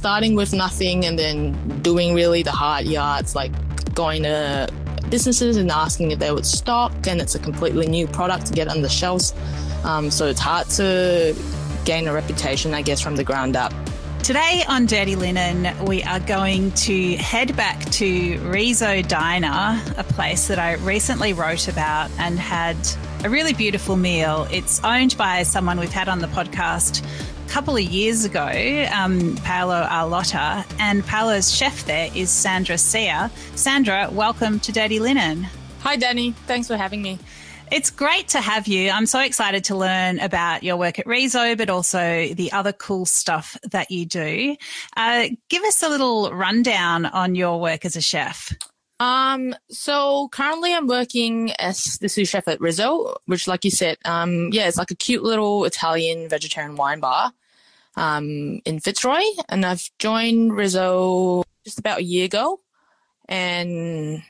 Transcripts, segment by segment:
starting with nothing and then doing really the hard yards, like going to businesses and asking if they would stock, and it's a completely new product to get on the shelves. Um, so it's hard to gain a reputation, I guess, from the ground up. Today on Dirty Linen, we are going to head back to Riso Diner, a place that I recently wrote about and had a really beautiful meal. It's owned by someone we've had on the podcast couple of years ago, um, Paolo Arlotta, and Paolo's chef there is Sandra Sear. Sandra, welcome to Dirty Linen. Hi, Dani. Thanks for having me. It's great to have you. I'm so excited to learn about your work at Riso, but also the other cool stuff that you do. Uh, give us a little rundown on your work as a chef. Um, so currently I'm working as the sous chef at Riso, which, like you said, um, yeah, it's like a cute little Italian vegetarian wine bar, um, in Fitzroy. And I've joined Riso just about a year ago. And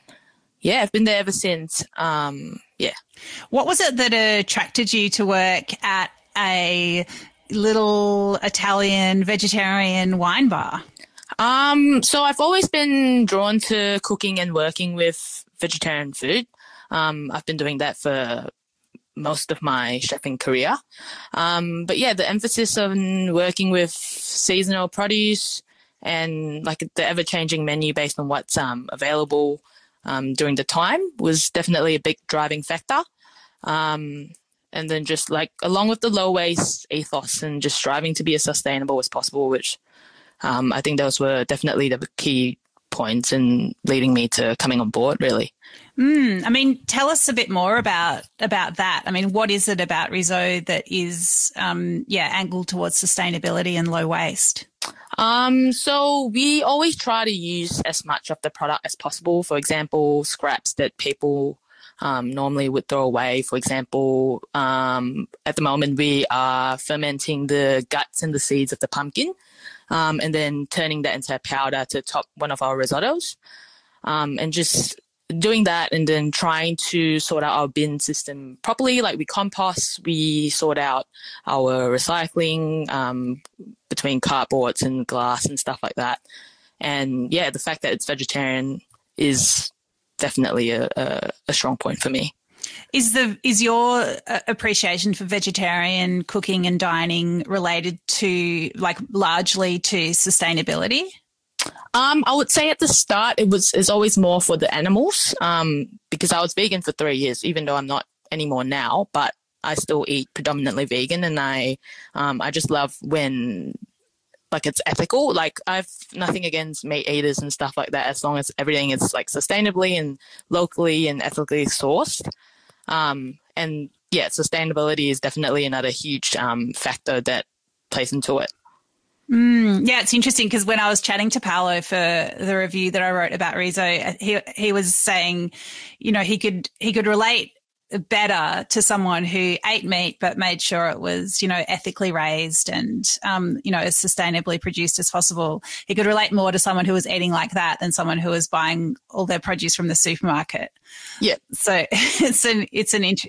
yeah, I've been there ever since. Um, yeah. What was it that attracted you to work at a little Italian vegetarian wine bar? Um, so I've always been drawn to cooking and working with vegetarian food. Um, I've been doing that for most of my chefing career. Um, but yeah, the emphasis on working with seasonal produce and like the ever changing menu based on what's um, available um, during the time was definitely a big driving factor. Um, and then just like along with the low waste ethos and just striving to be as sustainable as possible, which um, I think those were definitely the key points in leading me to coming on board really. Mm, I mean, tell us a bit more about about that. I mean, what is it about Riso that is, um, yeah, angled towards sustainability and low waste? Um, so we always try to use as much of the product as possible. For example, scraps that people um, normally would throw away. For example, um, at the moment we are fermenting the guts and the seeds of the pumpkin, um, and then turning that into a powder to top one of our risottos, um, and just doing that and then trying to sort out our bin system properly. Like we compost, we sort out our recycling um, between cardboards and glass and stuff like that. And yeah, the fact that it's vegetarian is definitely a, a, a strong point for me. Is the is your uh, appreciation for vegetarian cooking and dining related to like largely to sustainability? Um, I would say at the start it was is always more for the animals. Um, because I was vegan for three years, even though I'm not anymore now, but I still eat predominantly vegan, and I, um, I just love when, like, it's ethical. Like, I've nothing against meat eaters and stuff like that, as long as everything is like sustainably and locally and ethically sourced. Um, and yeah, sustainability is definitely another huge um, factor that plays into it. Mm, yeah, it's interesting because when I was chatting to Paolo for the review that I wrote about Riso, he he was saying, you know, he could he could relate better to someone who ate meat but made sure it was you know ethically raised and um, you know as sustainably produced as possible. He could relate more to someone who was eating like that than someone who was buying all their produce from the supermarket. Yeah. So it's an it's an int-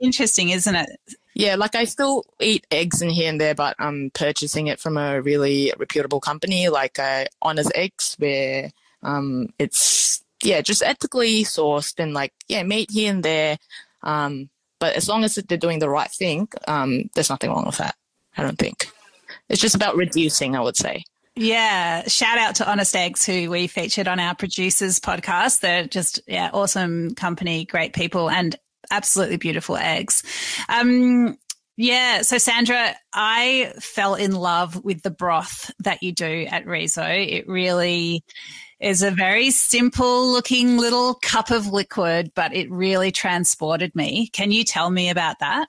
interesting isn't it? Yeah, like I still eat eggs in here and there, but I'm purchasing it from a really reputable company. Like uh, Honest Eggs, where um, it's yeah just ethically sourced and like yeah meat here and there. Um, but as long as they're doing the right thing, um, there's nothing wrong with that. I don't think. It's just about reducing, I would say. Yeah. Shout out to Honest Eggs, who we featured on our producers podcast. They're just, yeah, awesome company, great people. And absolutely beautiful eggs. Um, yeah. So, Sandra, I fell in love with the broth that you do at Riso. It really is a very simple looking little cup of liquid, but it really transported me. Can you tell me about that?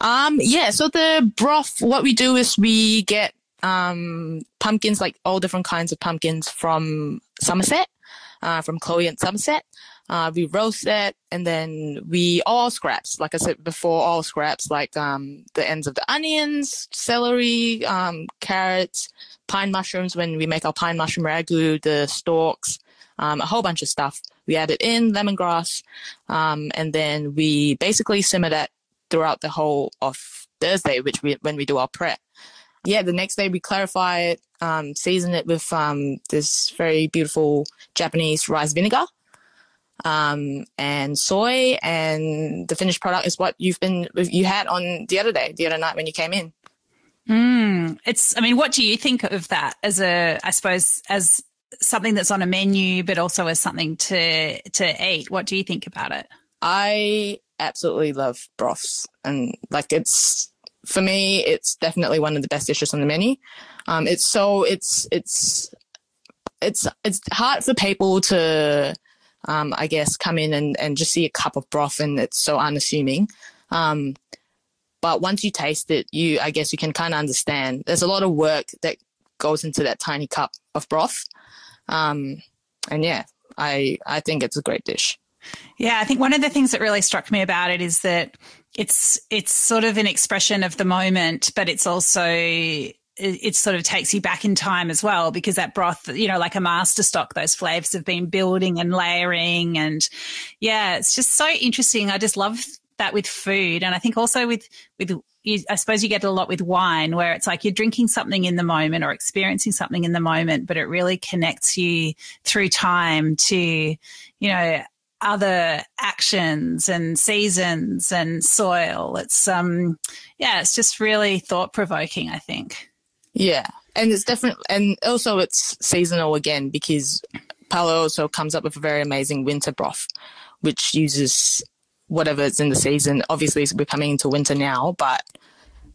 Um, yeah. So, the broth, what we do is we get um, pumpkins, like all different kinds of pumpkins from Somerset, uh, from Chloe and Somerset. Uh, we roast it and then we all scraps, like I said before, all scraps like um, the ends of the onions, celery, um, carrots, pine mushrooms when we make our pine mushroom ragu, the stalks, um, a whole bunch of stuff. We add it in, lemongrass, um, and then we basically simmer that throughout the whole of Thursday, which we when we do our prep. Yeah, the next day we clarify it um, season it with um, this very beautiful Japanese rice vinegar um, and soy, and the finished product is what you've been you had on the other day, the other night when you came in. Mm, it's. I mean, what do you think of that as a? I suppose as something that's on a menu, but also as something to to eat. What do you think about it? I absolutely love broths, and like it's for me, it's definitely one of the best dishes on the menu. Um, it's so it's it's it's it's hard for people to um, I guess, come in and, and just see a cup of broth and it's so unassuming. Um, but once you taste it, you, I guess you can kind of understand there's a lot of work that goes into that tiny cup of broth. Um, and yeah, I, I think it's a great dish. Yeah, I think one of the things that really struck me about it is that it's it's sort of an expression of the moment, but it's also it, sort of takes you back in time as well because that broth, you know, like a master stock, those flavors have been building and layering. And yeah, it's just so interesting. I just love that with food. And I think also with, with, you, I suppose you get a lot with wine where it's like you're drinking something in the moment or experiencing something in the moment, but it really connects you through time to, you know, other actions and seasons and soil. It's um yeah, it's just really thought provoking, I think. Yeah, and it's different, and also it's seasonal again because Paolo also comes up with a very amazing winter broth, which uses whatever is in the season. Obviously, we're coming into winter now, but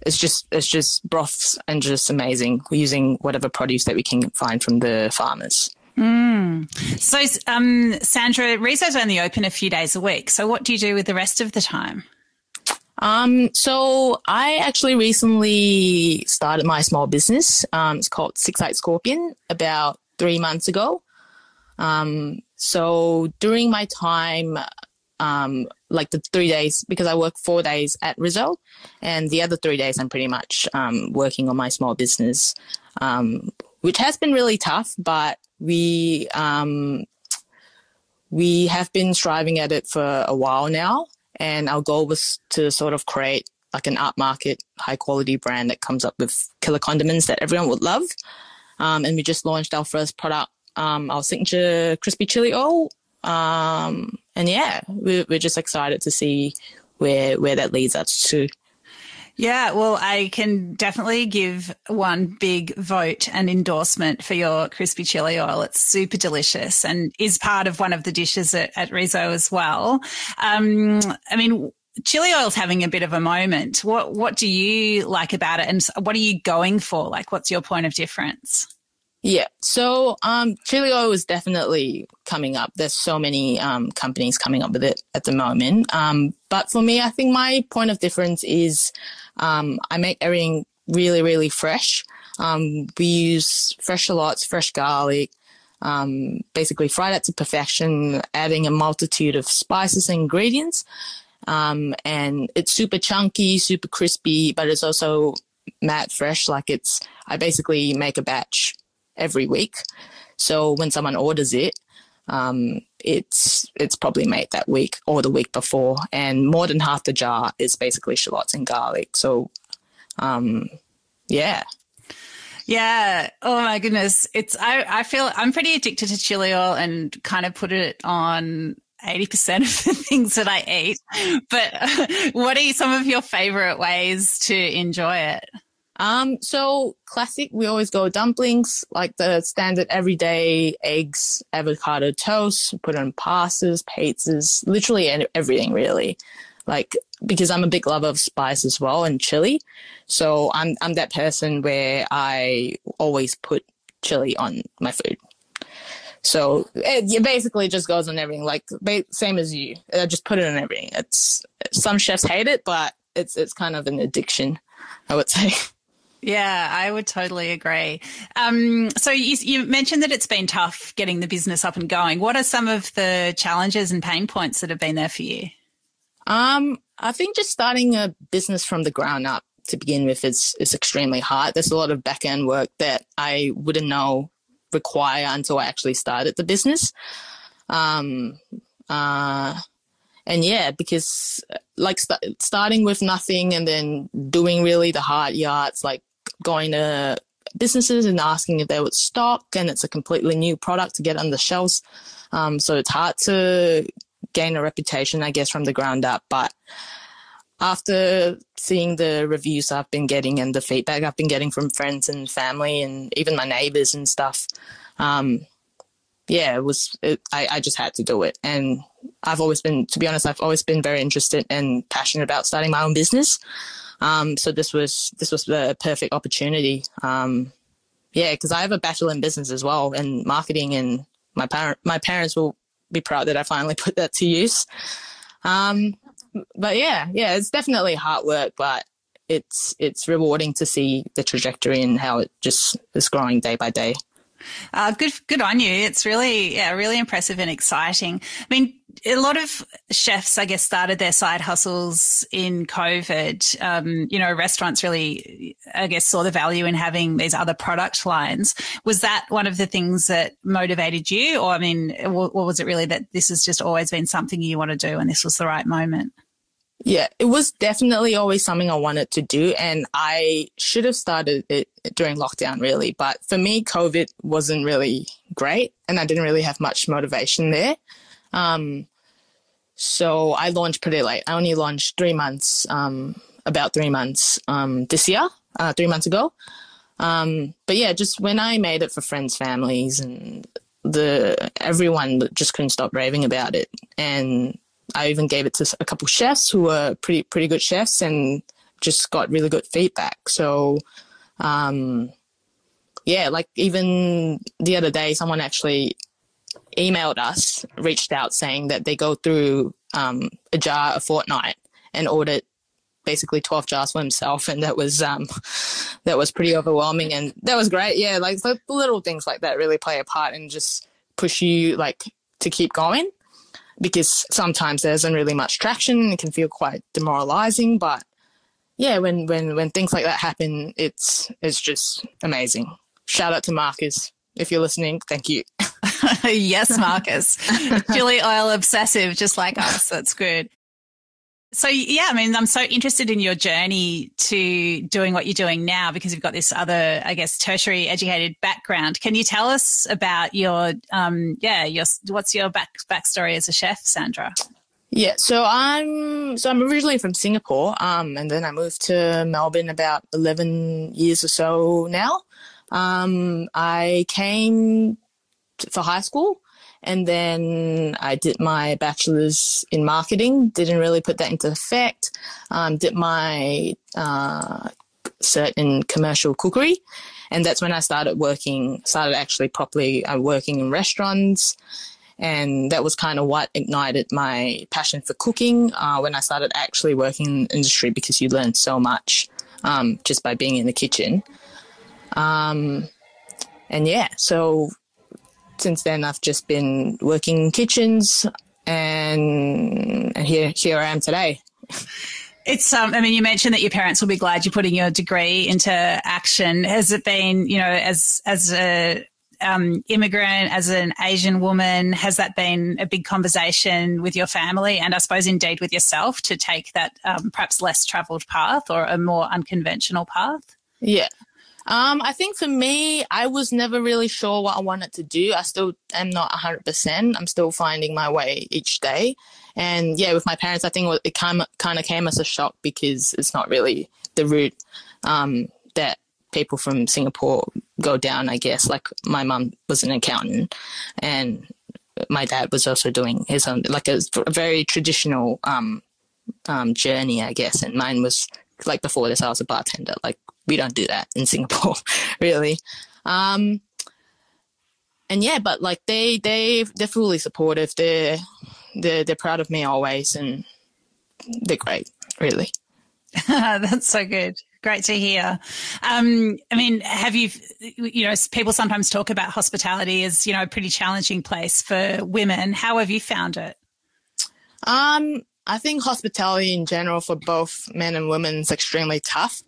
it's just it's just broths and just amazing. We're using whatever produce that we can find from the farmers. Mm. So, um, Sandra, Riso's only open a few days a week. So, what do you do with the rest of the time? Um, so I actually recently started my small business. Um, it's called Six Eyed Scorpion about three months ago. Um, so during my time, um, like the three days, because I work four days at Riso, and the other three days I'm pretty much um, working on my small business, um, which has been really tough. But we um, we have been striving at it for a while now, and our goal was to sort of create like an upmarket, high quality brand that comes up with killer condiments that everyone would love. Um, and we just launched our first product, um, our signature crispy chili oil. Um, and yeah, we're, we're just excited to see where where that leads us to. Yeah, well, I can definitely give one big vote and endorsement for your crispy chili oil. It's super delicious and is part of one of the dishes at, at Riso as well. Um, I mean, chili oil's having a bit of a moment. What what do you like about it, and what are you going for? Like, what's your point of difference? Yeah, so um, chili oil is definitely coming up. There's so many um, companies coming up with it at the moment. Um, but for me, I think my point of difference is um, I make everything really, really fresh. Um, we use fresh shallots, fresh garlic, um, basically fried that to perfection, adding a multitude of spices and ingredients. and it's super chunky, super crispy, but it's also matte fresh. Like it's, I basically make a batch every week. So when someone orders it, um, it's it's probably made that week or the week before, and more than half the jar is basically shallots and garlic. So, um, yeah. Yeah. Oh my goodness. It's I, I feel I'm pretty addicted to chili oil and kind of put it on 80% of the things that I eat. But what are some of your favorite ways to enjoy it? Um, so classic, we always go dumplings, like the standard everyday eggs, avocado toast, put on pastas, pizzas, literally everything really. Like because I'm a big lover of spice as well and chili, so I'm I'm that person where I always put chili on my food. So it, basically just goes on everything, like same as you. I just put it on everything. It's some chefs hate it, but it's it's kind of an addiction, I would say. Yeah, I would totally agree. Um, so you, you, mentioned that it's been tough getting the business up and going. What are some of the challenges and pain points that have been there for you? Um, I think just starting a business from the ground up to begin with is is extremely hard. There's a lot of back end work that I wouldn't know require until I actually started the business. Um, uh, and yeah, because like st- starting with nothing and then doing really the hard yards, like going to businesses and asking if they would stock, and it's a completely new product to get on the shelves. Um, so it's hard to gain a reputation, I guess, from the ground up. But after seeing the reviews I've been getting and the feedback I've been getting from friends and family and even my neighbors and stuff, um, yeah, it was. It, I, I just had to do it, and I've always been, to be honest, I've always been very interested and passionate about starting my own business. Um, so this was this was the perfect opportunity. Um, yeah, because I have a bachelor in business as well and marketing, and my parent my parents will be proud that I finally put that to use. Um, but yeah, yeah, it's definitely hard work, but it's it's rewarding to see the trajectory and how it just is growing day by day. Uh, good, good on you. It's really, yeah, really impressive and exciting. I mean, a lot of chefs, I guess, started their side hustles in COVID. Um, you know, restaurants really, I guess, saw the value in having these other product lines. Was that one of the things that motivated you? Or, I mean, or was it really that this has just always been something you want to do and this was the right moment? Yeah, it was definitely always something I wanted to do. And I should have started it during lockdown, really. But for me, COVID wasn't really great. And I didn't really have much motivation there. Um, so I launched pretty late. I only launched three months, um, about three months um, this year, uh, three months ago. Um, but yeah, just when I made it for friends, families, and the everyone just couldn't stop raving about it. And I even gave it to a couple chefs who were pretty pretty good chefs and just got really good feedback. So, um, yeah, like even the other day, someone actually emailed us, reached out saying that they go through um, a jar a fortnight and ordered basically 12 jars for himself and that was um that was pretty overwhelming and that was great. Yeah like the little things like that really play a part and just push you like to keep going because sometimes there isn't really much traction and it can feel quite demoralizing but yeah when when when things like that happen it's it's just amazing. Shout out to marcus if you're listening. Thank you yes, Marcus. Chili oil obsessive, just like us. That's good. So yeah, I mean, I'm so interested in your journey to doing what you're doing now because you've got this other, I guess, tertiary educated background. Can you tell us about your, um, yeah, your what's your back backstory as a chef, Sandra? Yeah, so I'm so I'm originally from Singapore, um, and then I moved to Melbourne about 11 years or so now. Um, I came for high school. And then I did my bachelor's in marketing, didn't really put that into effect. Um, did my uh, cert in commercial cookery. And that's when I started working, started actually properly uh, working in restaurants. And that was kind of what ignited my passion for cooking uh, when I started actually working in the industry because you learn so much um, just by being in the kitchen. Um, and yeah, so since then, I've just been working in kitchens, and, and here here I am today. It's um, I mean, you mentioned that your parents will be glad you're putting your degree into action. Has it been, you know, as as a um, immigrant, as an Asian woman, has that been a big conversation with your family and I suppose indeed with yourself to take that um, perhaps less travelled path or a more unconventional path? Yeah, um, I think for me, I was never really sure what I wanted to do. I still am not 100%. I'm still finding my way each day. And yeah, with my parents, I think it kind of, came as a shock because it's not really the route um, that people from Singapore go down, I guess. Like my mum was an accountant and my dad was also doing his own, like a, a very traditional um, um, journey, I guess. And mine was like before this, I was a bartender, like we don't do that in Singapore, really. Um, and yeah, but like they they they're fully supportive. They're they're they're proud of me always, and they're great, really. That's so good. Great to hear. Um, I mean, have you, you know, people sometimes talk about hospitality as, you know, a pretty challenging place for women. How have you found it? Um, I think hospitality in general for both men and women is extremely tough.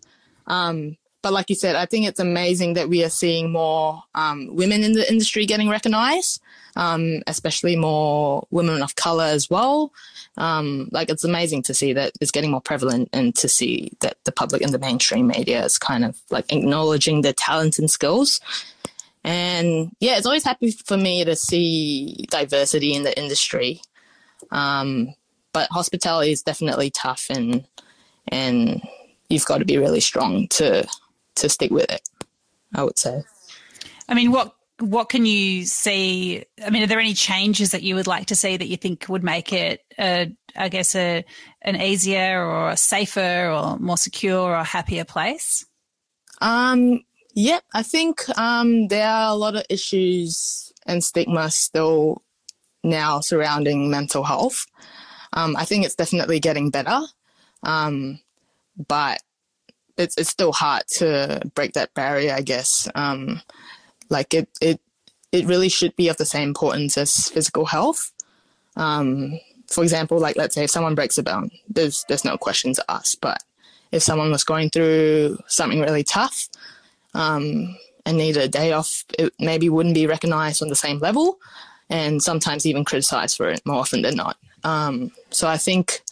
Um, but like you said, I think it's amazing that we are seeing more um, women in the industry getting recognized, um, especially more women of color as well. Um, like it's amazing to see that it's getting more prevalent and to see that the public and the mainstream media is kind of like acknowledging their talents and skills. And yeah, it's always happy for me to see diversity in the industry. Um, but hospitality is definitely tough and and you've got to be really strong to to stick with it. I would say. I mean, what what can you see? I mean, are there any changes that you would like to see that you think would make it, a, I guess, a an easier or a safer or more secure or happier place? Um. Yep. I think um, there are a lot of issues and stigma still now surrounding mental health. Um, I think it's definitely getting better, um, but it's it's still hard to break that barrier. I guess um, like it it it really should be of the same importance as physical health. Um, for example, like let's say if someone breaks a bone, there's there's no questions asked. But if someone was going through something really tough um, and needed a day off, it maybe wouldn't be recognized on the same level, and sometimes even criticized for it more often than not. Um, so I think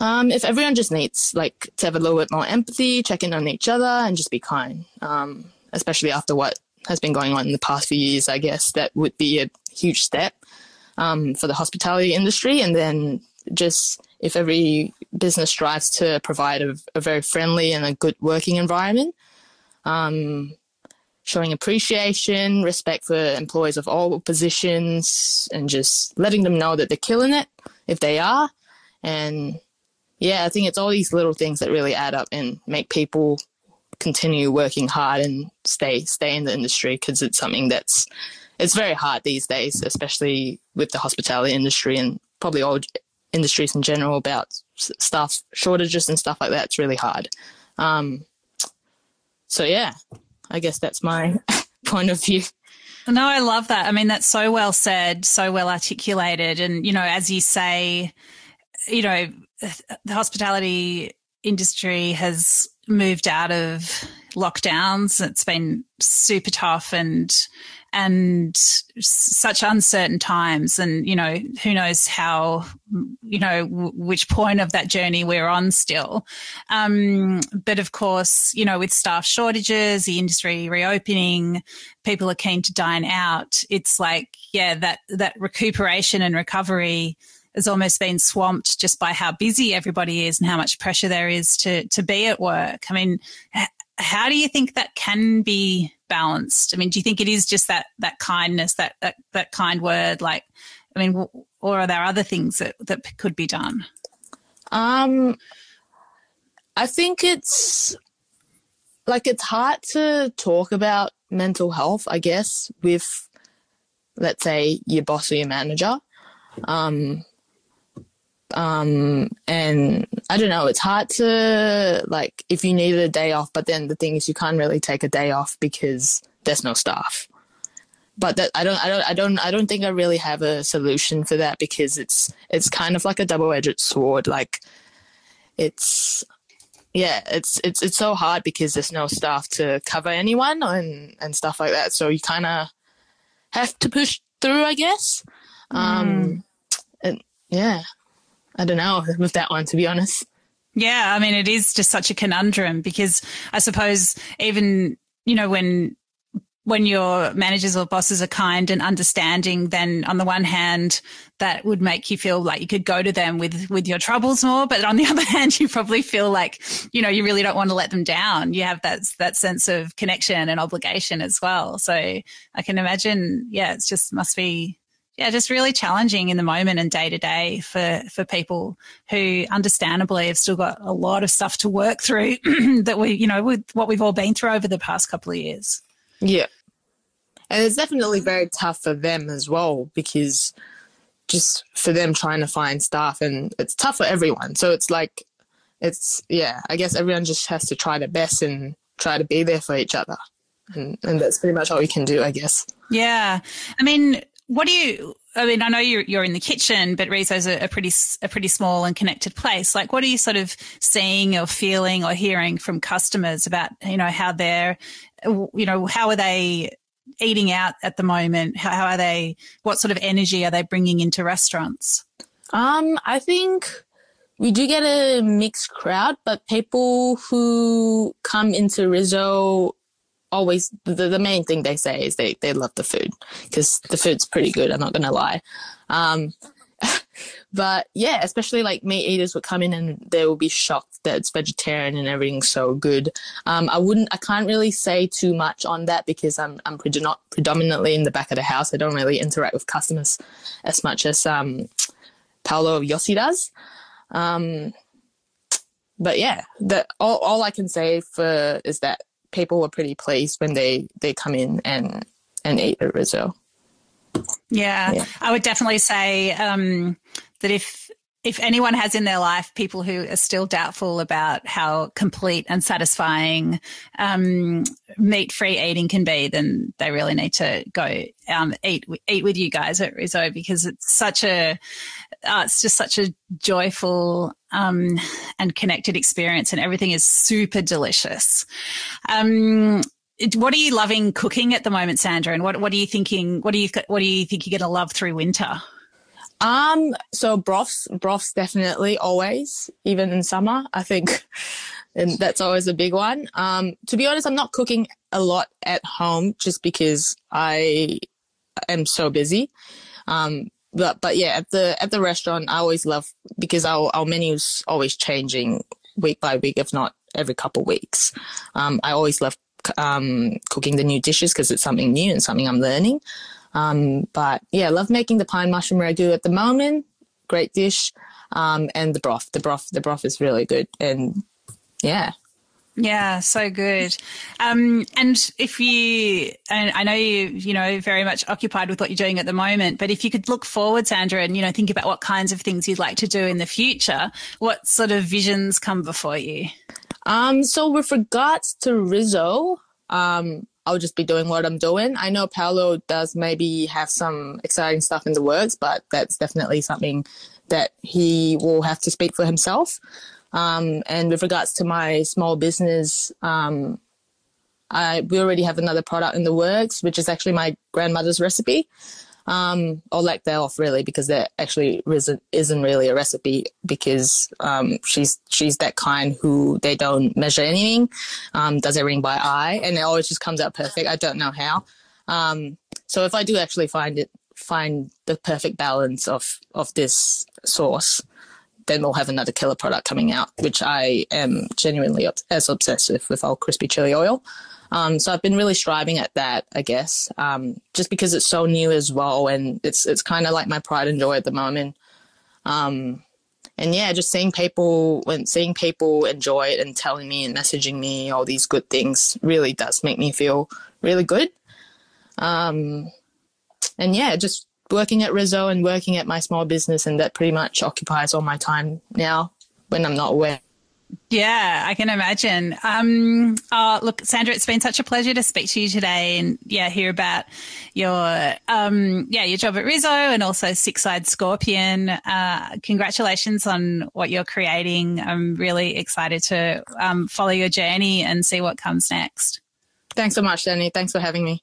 um, if everyone just needs like to have a little bit more empathy, check in on each other, and just be kind, um, especially after what has been going on in the past few years, I guess that would be a huge step um, for the hospitality industry. And then just if every business strives to provide a, a very friendly and a good working environment, um, showing appreciation, respect for employees of all positions, and just letting them know that they're killing it if they are. And yeah, I think it's all these little things that really add up and make people continue working hard and stay stay in the industry because it's something that's it's very hard these days, especially with the hospitality industry and probably all industries in general about staff shortages and stuff like that. It's really hard. Um, so yeah, I guess that's my point of view. No, I love that. I mean, that's so well said, so well articulated. And, you know, as you say, you know, the hospitality industry has moved out of lockdowns. It's been super tough and and such uncertain times. And you know who knows how you know w- which point of that journey we're on still. Um, but of course you know with staff shortages the industry reopening people are keen to dine out. It's like yeah that that recuperation and recovery has almost been swamped just by how busy everybody is and how much pressure there is to to be at work. I mean, how do you think that can be balanced? I mean, do you think it is just that that kindness, that that that kind word, like, I mean, or are there other things that that could be done? Um, I think it's like it's hard to talk about mental health, I guess, with let's say your boss or your manager. Um, um, and I don't know, it's hard to like if you needed a day off, but then the thing is you can't really take a day off because there's no staff. But that I don't I don't I don't I don't think I really have a solution for that because it's it's kind of like a double edged sword. Like it's yeah, it's it's it's so hard because there's no staff to cover anyone and and stuff like that. So you kind of have to push through, I guess. Um, mm. and yeah. I don't know with that one, to be honest. Yeah, I mean, it is just such a conundrum because I suppose even, you know, when when your managers or bosses are kind and understanding, then on the one hand, that would make you feel like you could go to them with, with your troubles more. But on the other hand, you probably feel like, you know, you really don't want to let them down. You have that, that sense of connection and obligation as well. So I can imagine, yeah, it's just must be yeah, just really challenging in the moment and day to day for for people who understandably have still got a lot of stuff to work through that we, you know, with what we've all been through over the past couple of years. Yeah. And it's definitely very tough for them as well because just for them trying to find staff and it's tough for everyone. So it's like it's yeah, I guess everyone just has to try their best and try to be there for each other. And, and that's pretty much all we can do, I guess. Yeah. I mean, what do you I mean, I know you're you're in the kitchen, but Riso's a, a pretty a pretty small and connected place. Like, what are you sort of seeing or feeling or hearing from customers about you know how they're you know how are they eating out at the moment? How, how are they? What sort of energy are they bringing into restaurants? Um, I think we do get a mixed crowd, but people who come into Riso always the, the main thing they say is they, they love the food because the food's pretty good. I'm not gonna lie. Um, but yeah, especially like meat eaters would come in and they will be shocked that it's vegetarian and everything's so good. Um, I wouldn't, I can't really say too much on that because I'm I'm predominantly in the back of the house. I don't really interact with customers as much as um, Paolo Yossi does. Um, but yeah, that all, all I can say for is that people were pretty pleased when they they come in and and eat at Riso. Yeah, yeah, I would definitely say um, that if if anyone has in their life people who are still doubtful about how complete and satisfying um, meat-free eating can be, then they really need to go um, eat eat with you guys at Riso because it's such a uh, it's just such a joyful um, and connected experience, and everything is super delicious. Um, what are you loving cooking at the moment, Sandra? And what what are you thinking? What do you what do you think you're going to love through winter? Um, so broths, broths definitely always, even in summer. I think, and that's always a big one. Um, to be honest, I'm not cooking a lot at home just because I am so busy. Um, but but yeah, at the at the restaurant, I always love because our our menu's always changing week by week, if not every couple weeks. Um, I always love um, cooking the new dishes because it's something new and something I'm learning. Um, but yeah, I love making the pine mushroom ragu at the moment. Great dish. Um, and the broth, the broth, the broth is really good. And yeah, yeah, so good. Um, and if you, and I know you, you know, very much occupied with what you're doing at the moment, but if you could look forward, Sandra, and, you know, think about what kinds of things you'd like to do in the future, what sort of visions come before you? Um, so with regards to Riso, um, I'll just be doing what I'm doing. I know Paolo does maybe have some exciting stuff in the works, but that's definitely something that he will have to speak for himself. Um, and with regards to my small business, um, I, we already have another product in the works, which is actually my grandmother's recipe. Um, let that off really because that actually isn't, isn't really a recipe because um, she's she's that kind who they don't measure anything, um, does everything by eye, and it always just comes out perfect. I don't know how. Um, so if I do actually find it, find the perfect balance of of this sauce, then we'll have another killer product coming out, which I am genuinely as obsessed with with our crispy chili oil. Um, so I've been really striving at that, I guess, um, just because it's so new as well, and it's it's kind of like my pride and joy at the moment. Um, and yeah, just seeing people when seeing people enjoy it and telling me and messaging me all these good things really does make me feel really good. Um, and yeah, just working at Riso and working at my small business, and that pretty much occupies all my time now when I'm not aware. Yeah, I can imagine. Um, oh, look, Sandra, it's been such a pleasure to speak to you today, and yeah, hear about your um, yeah your job at Riso and also Six Eyed Scorpion. Uh, congratulations on what you're creating. I'm really excited to um, follow your journey and see what comes next. Thanks so much, Dani. Thanks for having me.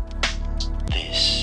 this.